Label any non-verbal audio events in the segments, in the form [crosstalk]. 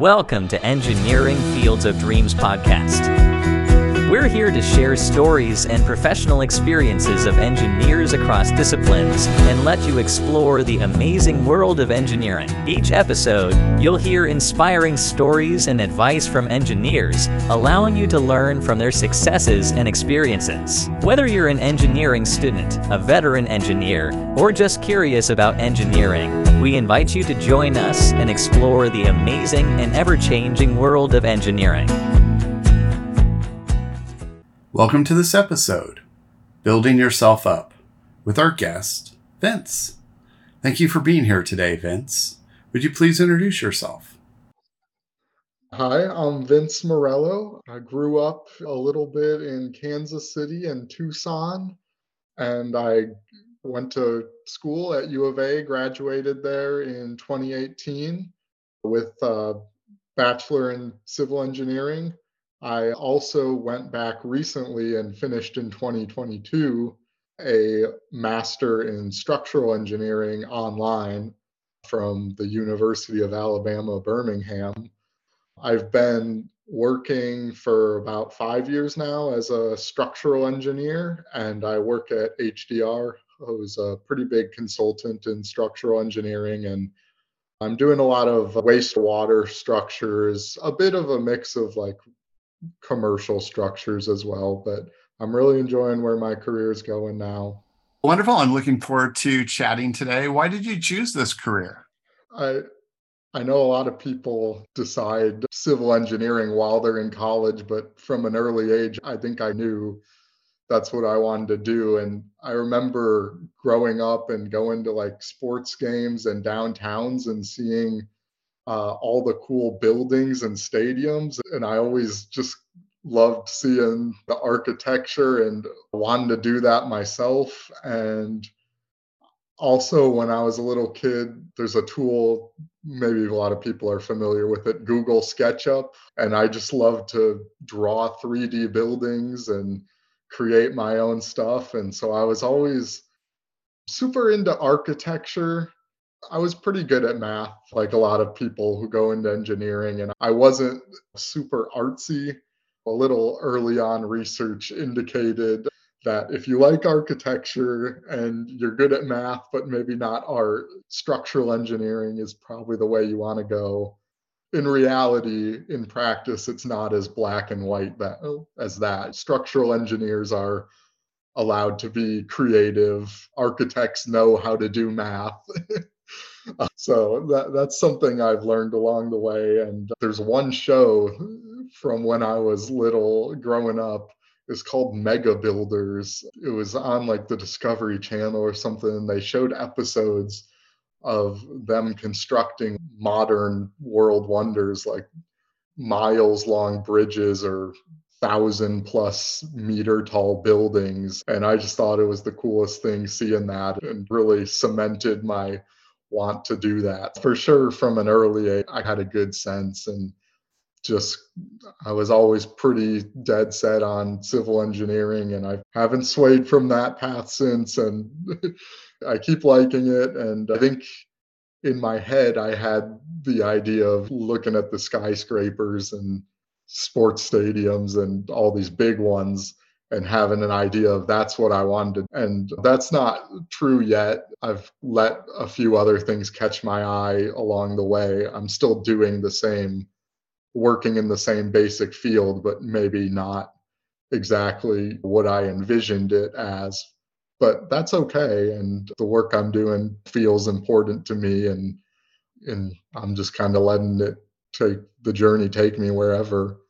Welcome to Engineering Fields of Dreams podcast. We're here to share stories and professional experiences of engineers across disciplines and let you explore the amazing world of engineering. Each episode, you'll hear inspiring stories and advice from engineers, allowing you to learn from their successes and experiences. Whether you're an engineering student, a veteran engineer, or just curious about engineering, we invite you to join us and explore the amazing and ever changing world of engineering. Welcome to this episode, Building Yourself Up, with our guest, Vince. Thank you for being here today, Vince. Would you please introduce yourself? Hi, I'm Vince Morello. I grew up a little bit in Kansas City and Tucson, and I went to school at U of A, graduated there in 2018 with a bachelor in civil engineering I also went back recently and finished in 2022 a master in structural engineering online from the University of Alabama, Birmingham. I've been working for about five years now as a structural engineer, and I work at HDR, who's a pretty big consultant in structural engineering. And I'm doing a lot of wastewater structures, a bit of a mix of like commercial structures as well. But I'm really enjoying where my career is going now. Wonderful. I'm looking forward to chatting today. Why did you choose this career? I I know a lot of people decide civil engineering while they're in college, but from an early age, I think I knew that's what I wanted to do. And I remember growing up and going to like sports games and downtowns and seeing uh, all the cool buildings and stadiums. And I always just loved seeing the architecture and wanted to do that myself. And also, when I was a little kid, there's a tool, maybe a lot of people are familiar with it, Google SketchUp. And I just love to draw 3D buildings and create my own stuff. And so I was always super into architecture I was pretty good at math, like a lot of people who go into engineering, and I wasn't super artsy. A little early on research indicated that if you like architecture and you're good at math, but maybe not art, structural engineering is probably the way you want to go. In reality, in practice, it's not as black and white that, as that. Structural engineers are allowed to be creative, architects know how to do math. [laughs] [laughs] so that that's something I've learned along the way. And there's one show from when I was little growing up. It's called Mega Builders. It was on like the Discovery Channel or something. And they showed episodes of them constructing modern world wonders like miles long bridges or thousand plus meter tall buildings. And I just thought it was the coolest thing seeing that and really cemented my want to do that. For sure, from an early age, I had a good sense and just I was always pretty dead set on civil engineering and I haven't swayed from that path since and [laughs] I keep liking it and I think in my head I had the idea of looking at the skyscrapers and sports stadiums and all these big ones and having an idea of that's what I wanted. And that's not true yet. I've let a few other things catch my eye along the way. I'm still doing the same, working in the same basic field, but maybe not exactly what I envisioned it as. But that's okay. And the work I'm doing feels important to me. And, and I'm just kind of letting it take the journey take me wherever.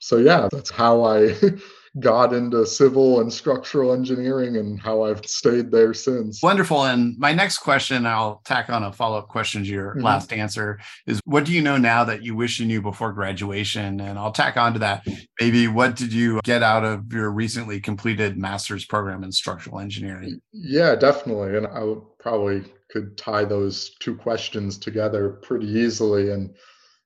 So, yeah, that's how I. [laughs] got into civil and structural engineering and how I've stayed there since. Wonderful. And my next question, I'll tack on a follow up question to your mm-hmm. last answer is what do you know now that you wish you knew before graduation? And I'll tack on to that. Maybe what did you get out of your recently completed master's program in structural engineering? Yeah, definitely. And I would probably could tie those two questions together pretty easily. And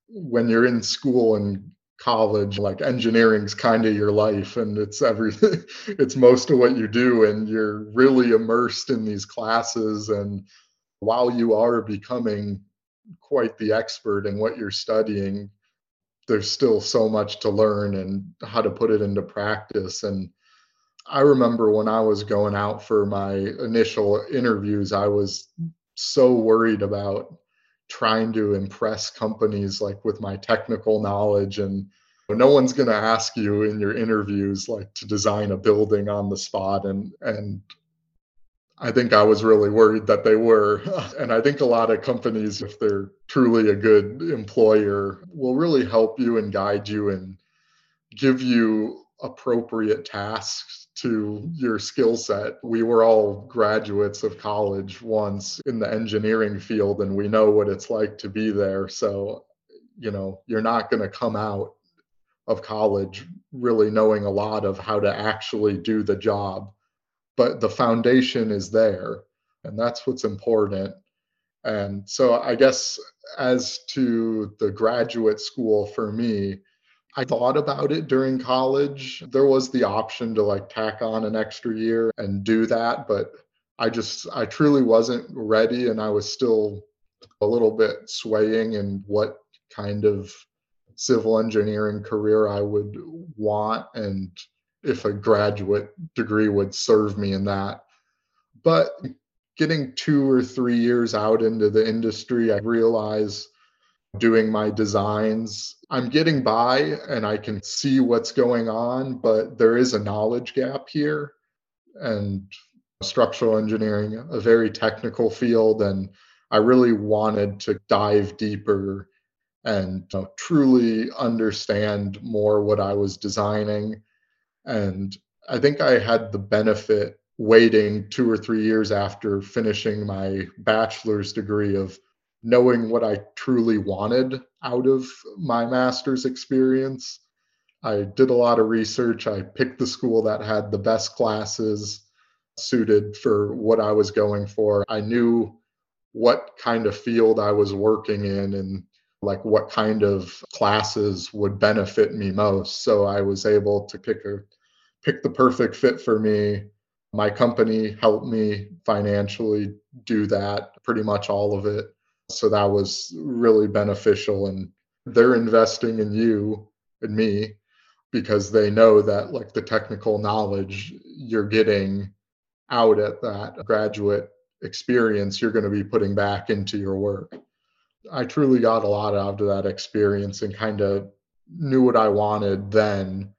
when you're in school and college like engineering's kind of your life and it's everything [laughs] it's most of what you do and you're really immersed in these classes and while you are becoming quite the expert in what you're studying, there's still so much to learn and how to put it into practice. And I remember when I was going out for my initial interviews, I was so worried about trying to impress companies like with my technical knowledge and no one's going to ask you in your interviews like to design a building on the spot and and I think I was really worried that they were. [laughs] And I think a lot of companies, if they're truly a good employer, will really help you and guide you and give you appropriate tasks to your skill set. We were all graduates of college once in the engineering field, and we know what it's like to be there. So, you know, you're not going to come out of college really knowing a lot of how to actually do the job but the foundation is there and that's what's important and so i guess as to the graduate school for me i thought about it during college there was the option to like tack on an extra year and do that but i just i truly wasn't ready and i was still a little bit swaying in what kind of civil engineering career i would want and if a graduate degree would serve me in that. But getting two or three years out into the industry, I realize doing my designs, I'm getting by and I can see what's going on, but there is a knowledge gap here. And structural engineering, a very technical field, and I really wanted to dive deeper and truly understand more what I was designing and I think I had the benefit waiting two or three years after finishing my bachelor's degree of knowing what I truly wanted out of my master's experience. I did a lot of research. I picked the school that had the best classes suited for what I was going for. I knew what kind of field I was working in and like what kind of classes would benefit me most. So I was able to pick a pick the perfect fit for me. My company helped me financially do that, pretty much all of it. So that was really beneficial. And they're investing in you and me because they know that like the technical knowledge you're getting out at that graduate experience you're going to be putting back into your work. I truly got a lot out of that experience and kind of knew what I wanted then,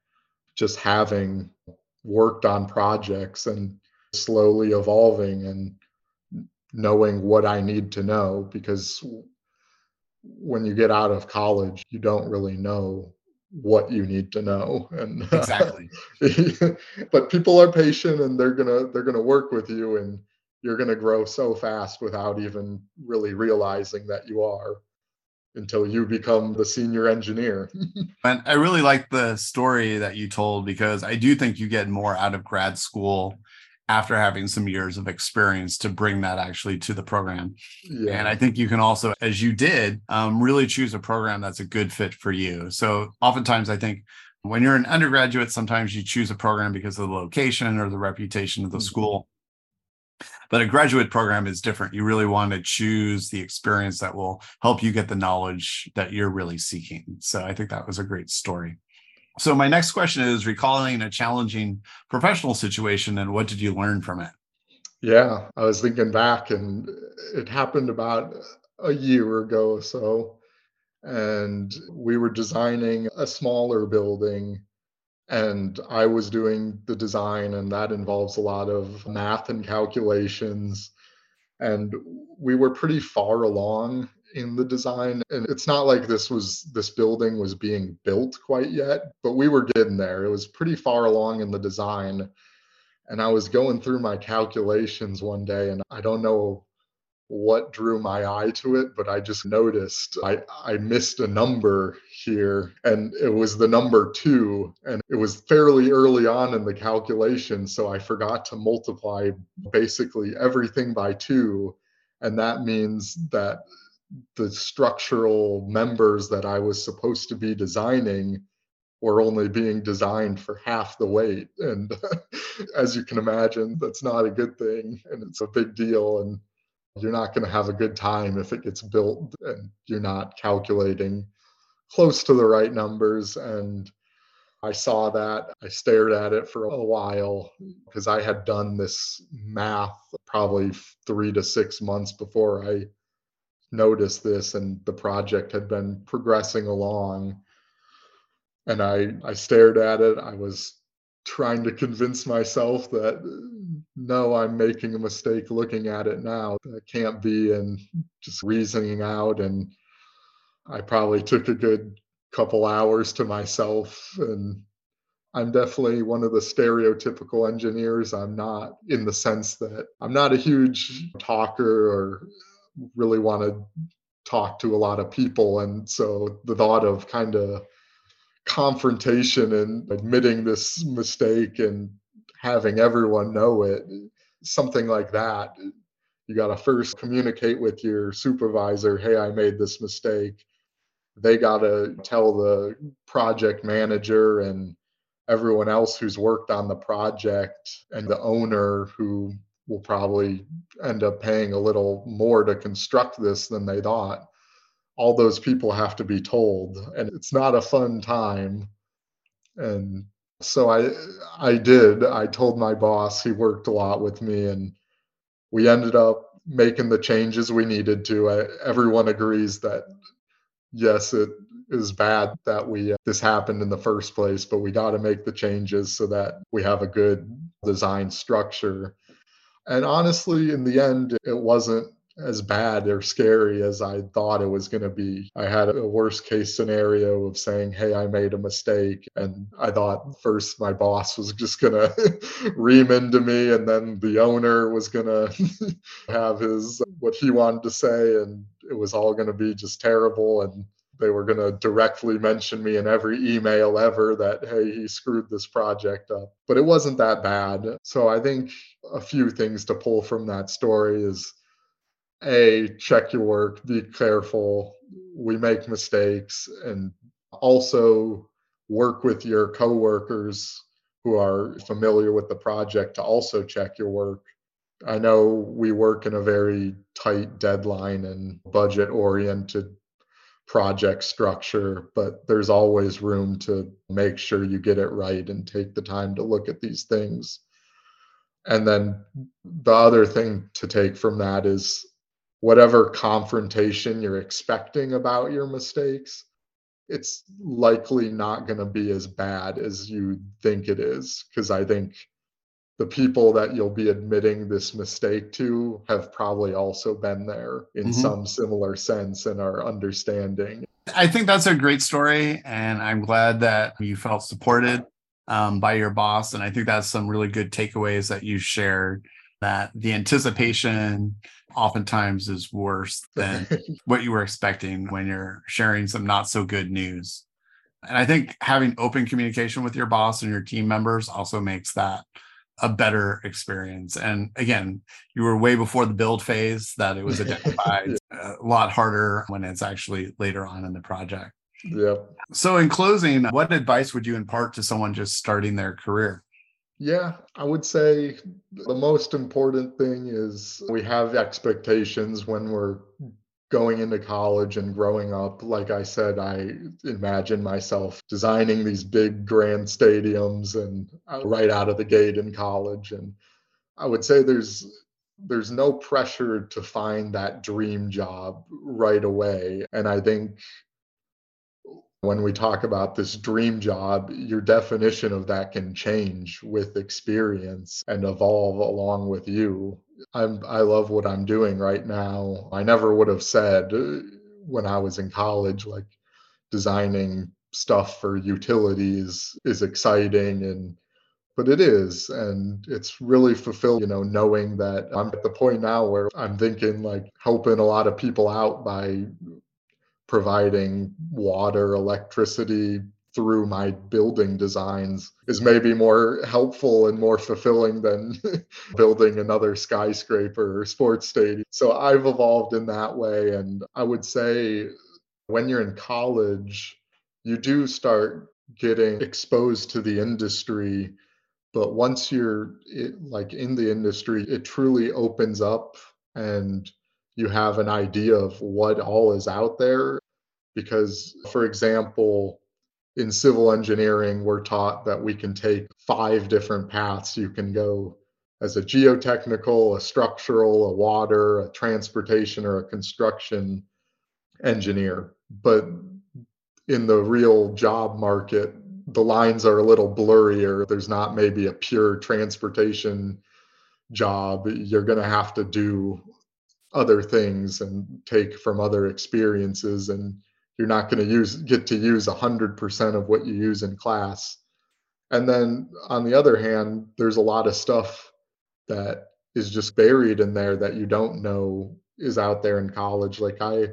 just having worked on projects and slowly evolving and knowing what I need to know because when you get out of college, you don't really know what you need to know [laughs] and uh, exactly [laughs] but people are patient and they're gonna they're gonna work with you and you're going to grow so fast without even really realizing that you are until you become the senior engineer. [laughs] and I really like the story that you told because I do think you get more out of grad school after having some years of experience to bring that actually to the program. Yeah. And I think you can also, as you did, um, really choose a program that's a good fit for you. So oftentimes I think when you're an undergraduate, sometimes you choose a program because of the location or the reputation of the mm-hmm. school. But a graduate program is different. You really want to choose the experience that will help you get the knowledge that you're really seeking. So I think that was a great story. So my next question is recalling a challenging professional situation and what did you learn from it? Yeah, I was thinking back and it happened about a year ago or so. And we were designing a smaller building and I was doing the design, and that involves a lot of math and calculations. And we were pretty far along in the design. And it's not like this was this building was being built quite yet, but we were getting there. It was pretty far along in the design. And I was going through my calculations one day, and I don't know what drew my eye to it, but I just noticed I, I missed a number here and it was the number two. And it was fairly early on in the calculation. So I forgot to multiply basically everything by two. And that means that the structural members that I was supposed to be designing were only being designed for half the weight. And [laughs] as you can imagine, that's not a good thing. And it's a big deal. And you're not going to have a good time if it gets built and you're not calculating close to the right numbers. And I saw that. I stared at it for a while because I had done this math probably three to six months before I noticed this, and the project had been progressing along. And I, I stared at it. I was trying to convince myself that no, I'm making a mistake looking at it now. That can't be, and just reasoning out. And I probably took a good couple hours to myself. And I'm definitely one of the stereotypical engineers. I'm not in the sense that I'm not a huge talker or really want to talk to a lot of people. And so the thought of kind of confrontation and admitting this mistake and having everyone know it, something like that. You got to first communicate with your supervisor, hey, I made this mistake. They got to tell the project manager and everyone else who's worked on the project and the owner who will probably end up paying a little more to construct this than they thought. All those people have to be told, and it's not a fun time. And so I I did. I told my boss, he worked a lot with me and we ended up making the changes we needed to. I, everyone agrees that yes, it is bad that we uh, this happened in the first place, but we got to make the changes so that we have a good design structure. And honestly, in the end, it wasn't as bad or scary as I thought it was going to be. I had a worst case scenario of saying, Hey, I made a mistake. And I thought first my boss was just going [laughs] to ream into me, and then the owner was going [laughs] to have his what he wanted to say. And it was all going to be just terrible. And they were going to directly mention me in every email ever that, hey, he screwed this project up. But it wasn't that bad. So I think a few things to pull from that story is a check your work be careful we make mistakes and also work with your coworkers who are familiar with the project to also check your work i know we work in a very tight deadline and budget oriented project structure but there's always room to make sure you get it right and take the time to look at these things and then the other thing to take from that is whatever confrontation you're expecting about your mistakes, it's likely not going to be as bad as you think it is. Because I think the people that you'll be admitting this mistake to have probably also been there in mm-hmm. some similar sense and are understanding. I think that's a great story. And I'm glad that you felt supported um, by your boss. And I think that's some really good takeaways that you shared that the anticipation oftentimes is worse than [laughs] what you were expecting when you're sharing some not so good news. And I think having open communication with your boss and your team members also makes that a better experience. And again, you were way before the build phase that it was identified [laughs] uh, a lot harder when it's actually later on in the project. Yep. So, in closing, what advice would you impart to someone just starting their career? Yeah, I would say the most important thing is we have expectations when we're going into college and growing up. Like I said, I imagine myself designing these big grand stadiums and uh, right out of the gate in college. And I would say there's there's no pressure to find that dream job right away. And I think when we talk about this dream job, your definition of that can change with experience and evolve along with you. I'm I love what I'm doing right now. I never would have said uh, when I was in college like designing stuff for utilities is exciting and but it is and it's really fulfilled you know knowing that i'm at the point now where i'm thinking like helping a lot of people out by providing water, electricity through my building designs is maybe more helpful and more fulfilling than [laughs] building another skyscraper or sports stadium. So I've evolved in that way. And I would say when you're in college, you do start getting exposed to the industry. But once you're it, like in the industry, it truly opens up and you have an idea of what all is out there. Because, for example, in civil engineering, we're taught that we can take five different paths. You can go as a geotechnical, a structural, a water, a transportation, or a construction engineer. But in the real job market, the lines are a little blurrier. There's not maybe a pure transportation job. You're going to have to do other things and take from other experiences and you're not going to use get to use 100% of what you use in class. And then on the other hand there's a lot of stuff that is just buried in there that you don't know is out there in college. Like i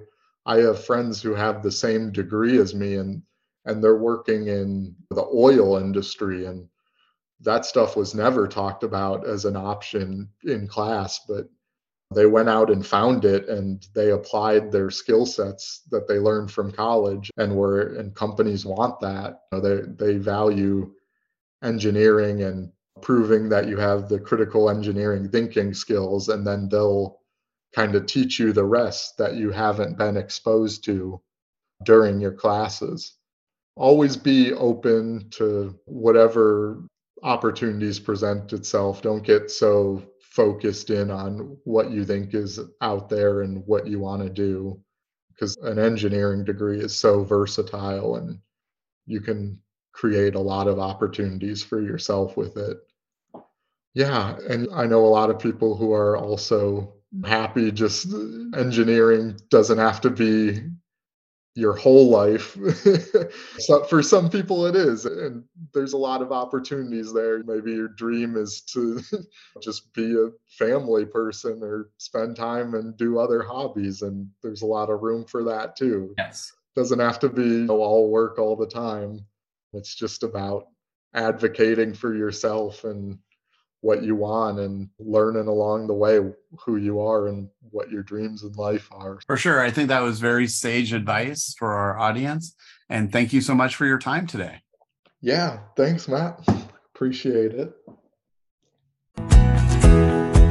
i have friends who have the same degree as me and and they're working in the oil industry and that stuff was never talked about as an option in class but they went out and found it and they applied their skill sets that they learned from college and were and companies want that. You know, they they value engineering and proving that you have the critical engineering thinking skills and then they'll kind of teach you the rest that you haven't been exposed to during your classes. Always be open to whatever opportunities present itself. Don't get so focused in on what you think is out there and what you want to do because an engineering degree is so versatile and you can create a lot of opportunities for yourself with it. Yeah, and I know a lot of people who are also happy just engineering doesn't have to be your whole life. [laughs] so for some people it is and there's a lot of opportunities there. Maybe your dream is to [laughs] just be a family person or spend time and do other hobbies and there's a lot of room for that too. Yes. Doesn't have to be you know, all work all the time. It's just about advocating for yourself and what you want and learning along the way who you are and what your dreams in life are. For sure. I think that was very sage advice for our audience. And thank you so much for your time today. Yeah. Thanks, Matt. [laughs] Appreciate it.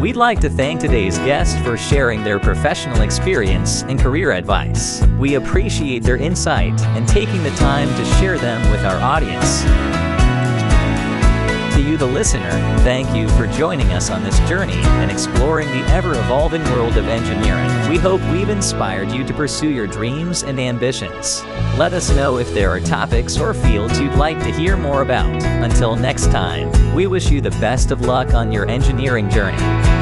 We'd like to thank today's guest for sharing their professional experience and career advice. We appreciate their insight and taking the time to share them with our audience to you, the listener, thank you for joining us on this journey and exploring the ever evolving world of engineering. We hope we've inspired you to pursue your dreams and ambitions. Let us know if there are topics or fields you'd like to hear more about. Until next time, we wish you the best of luck on your engineering journey.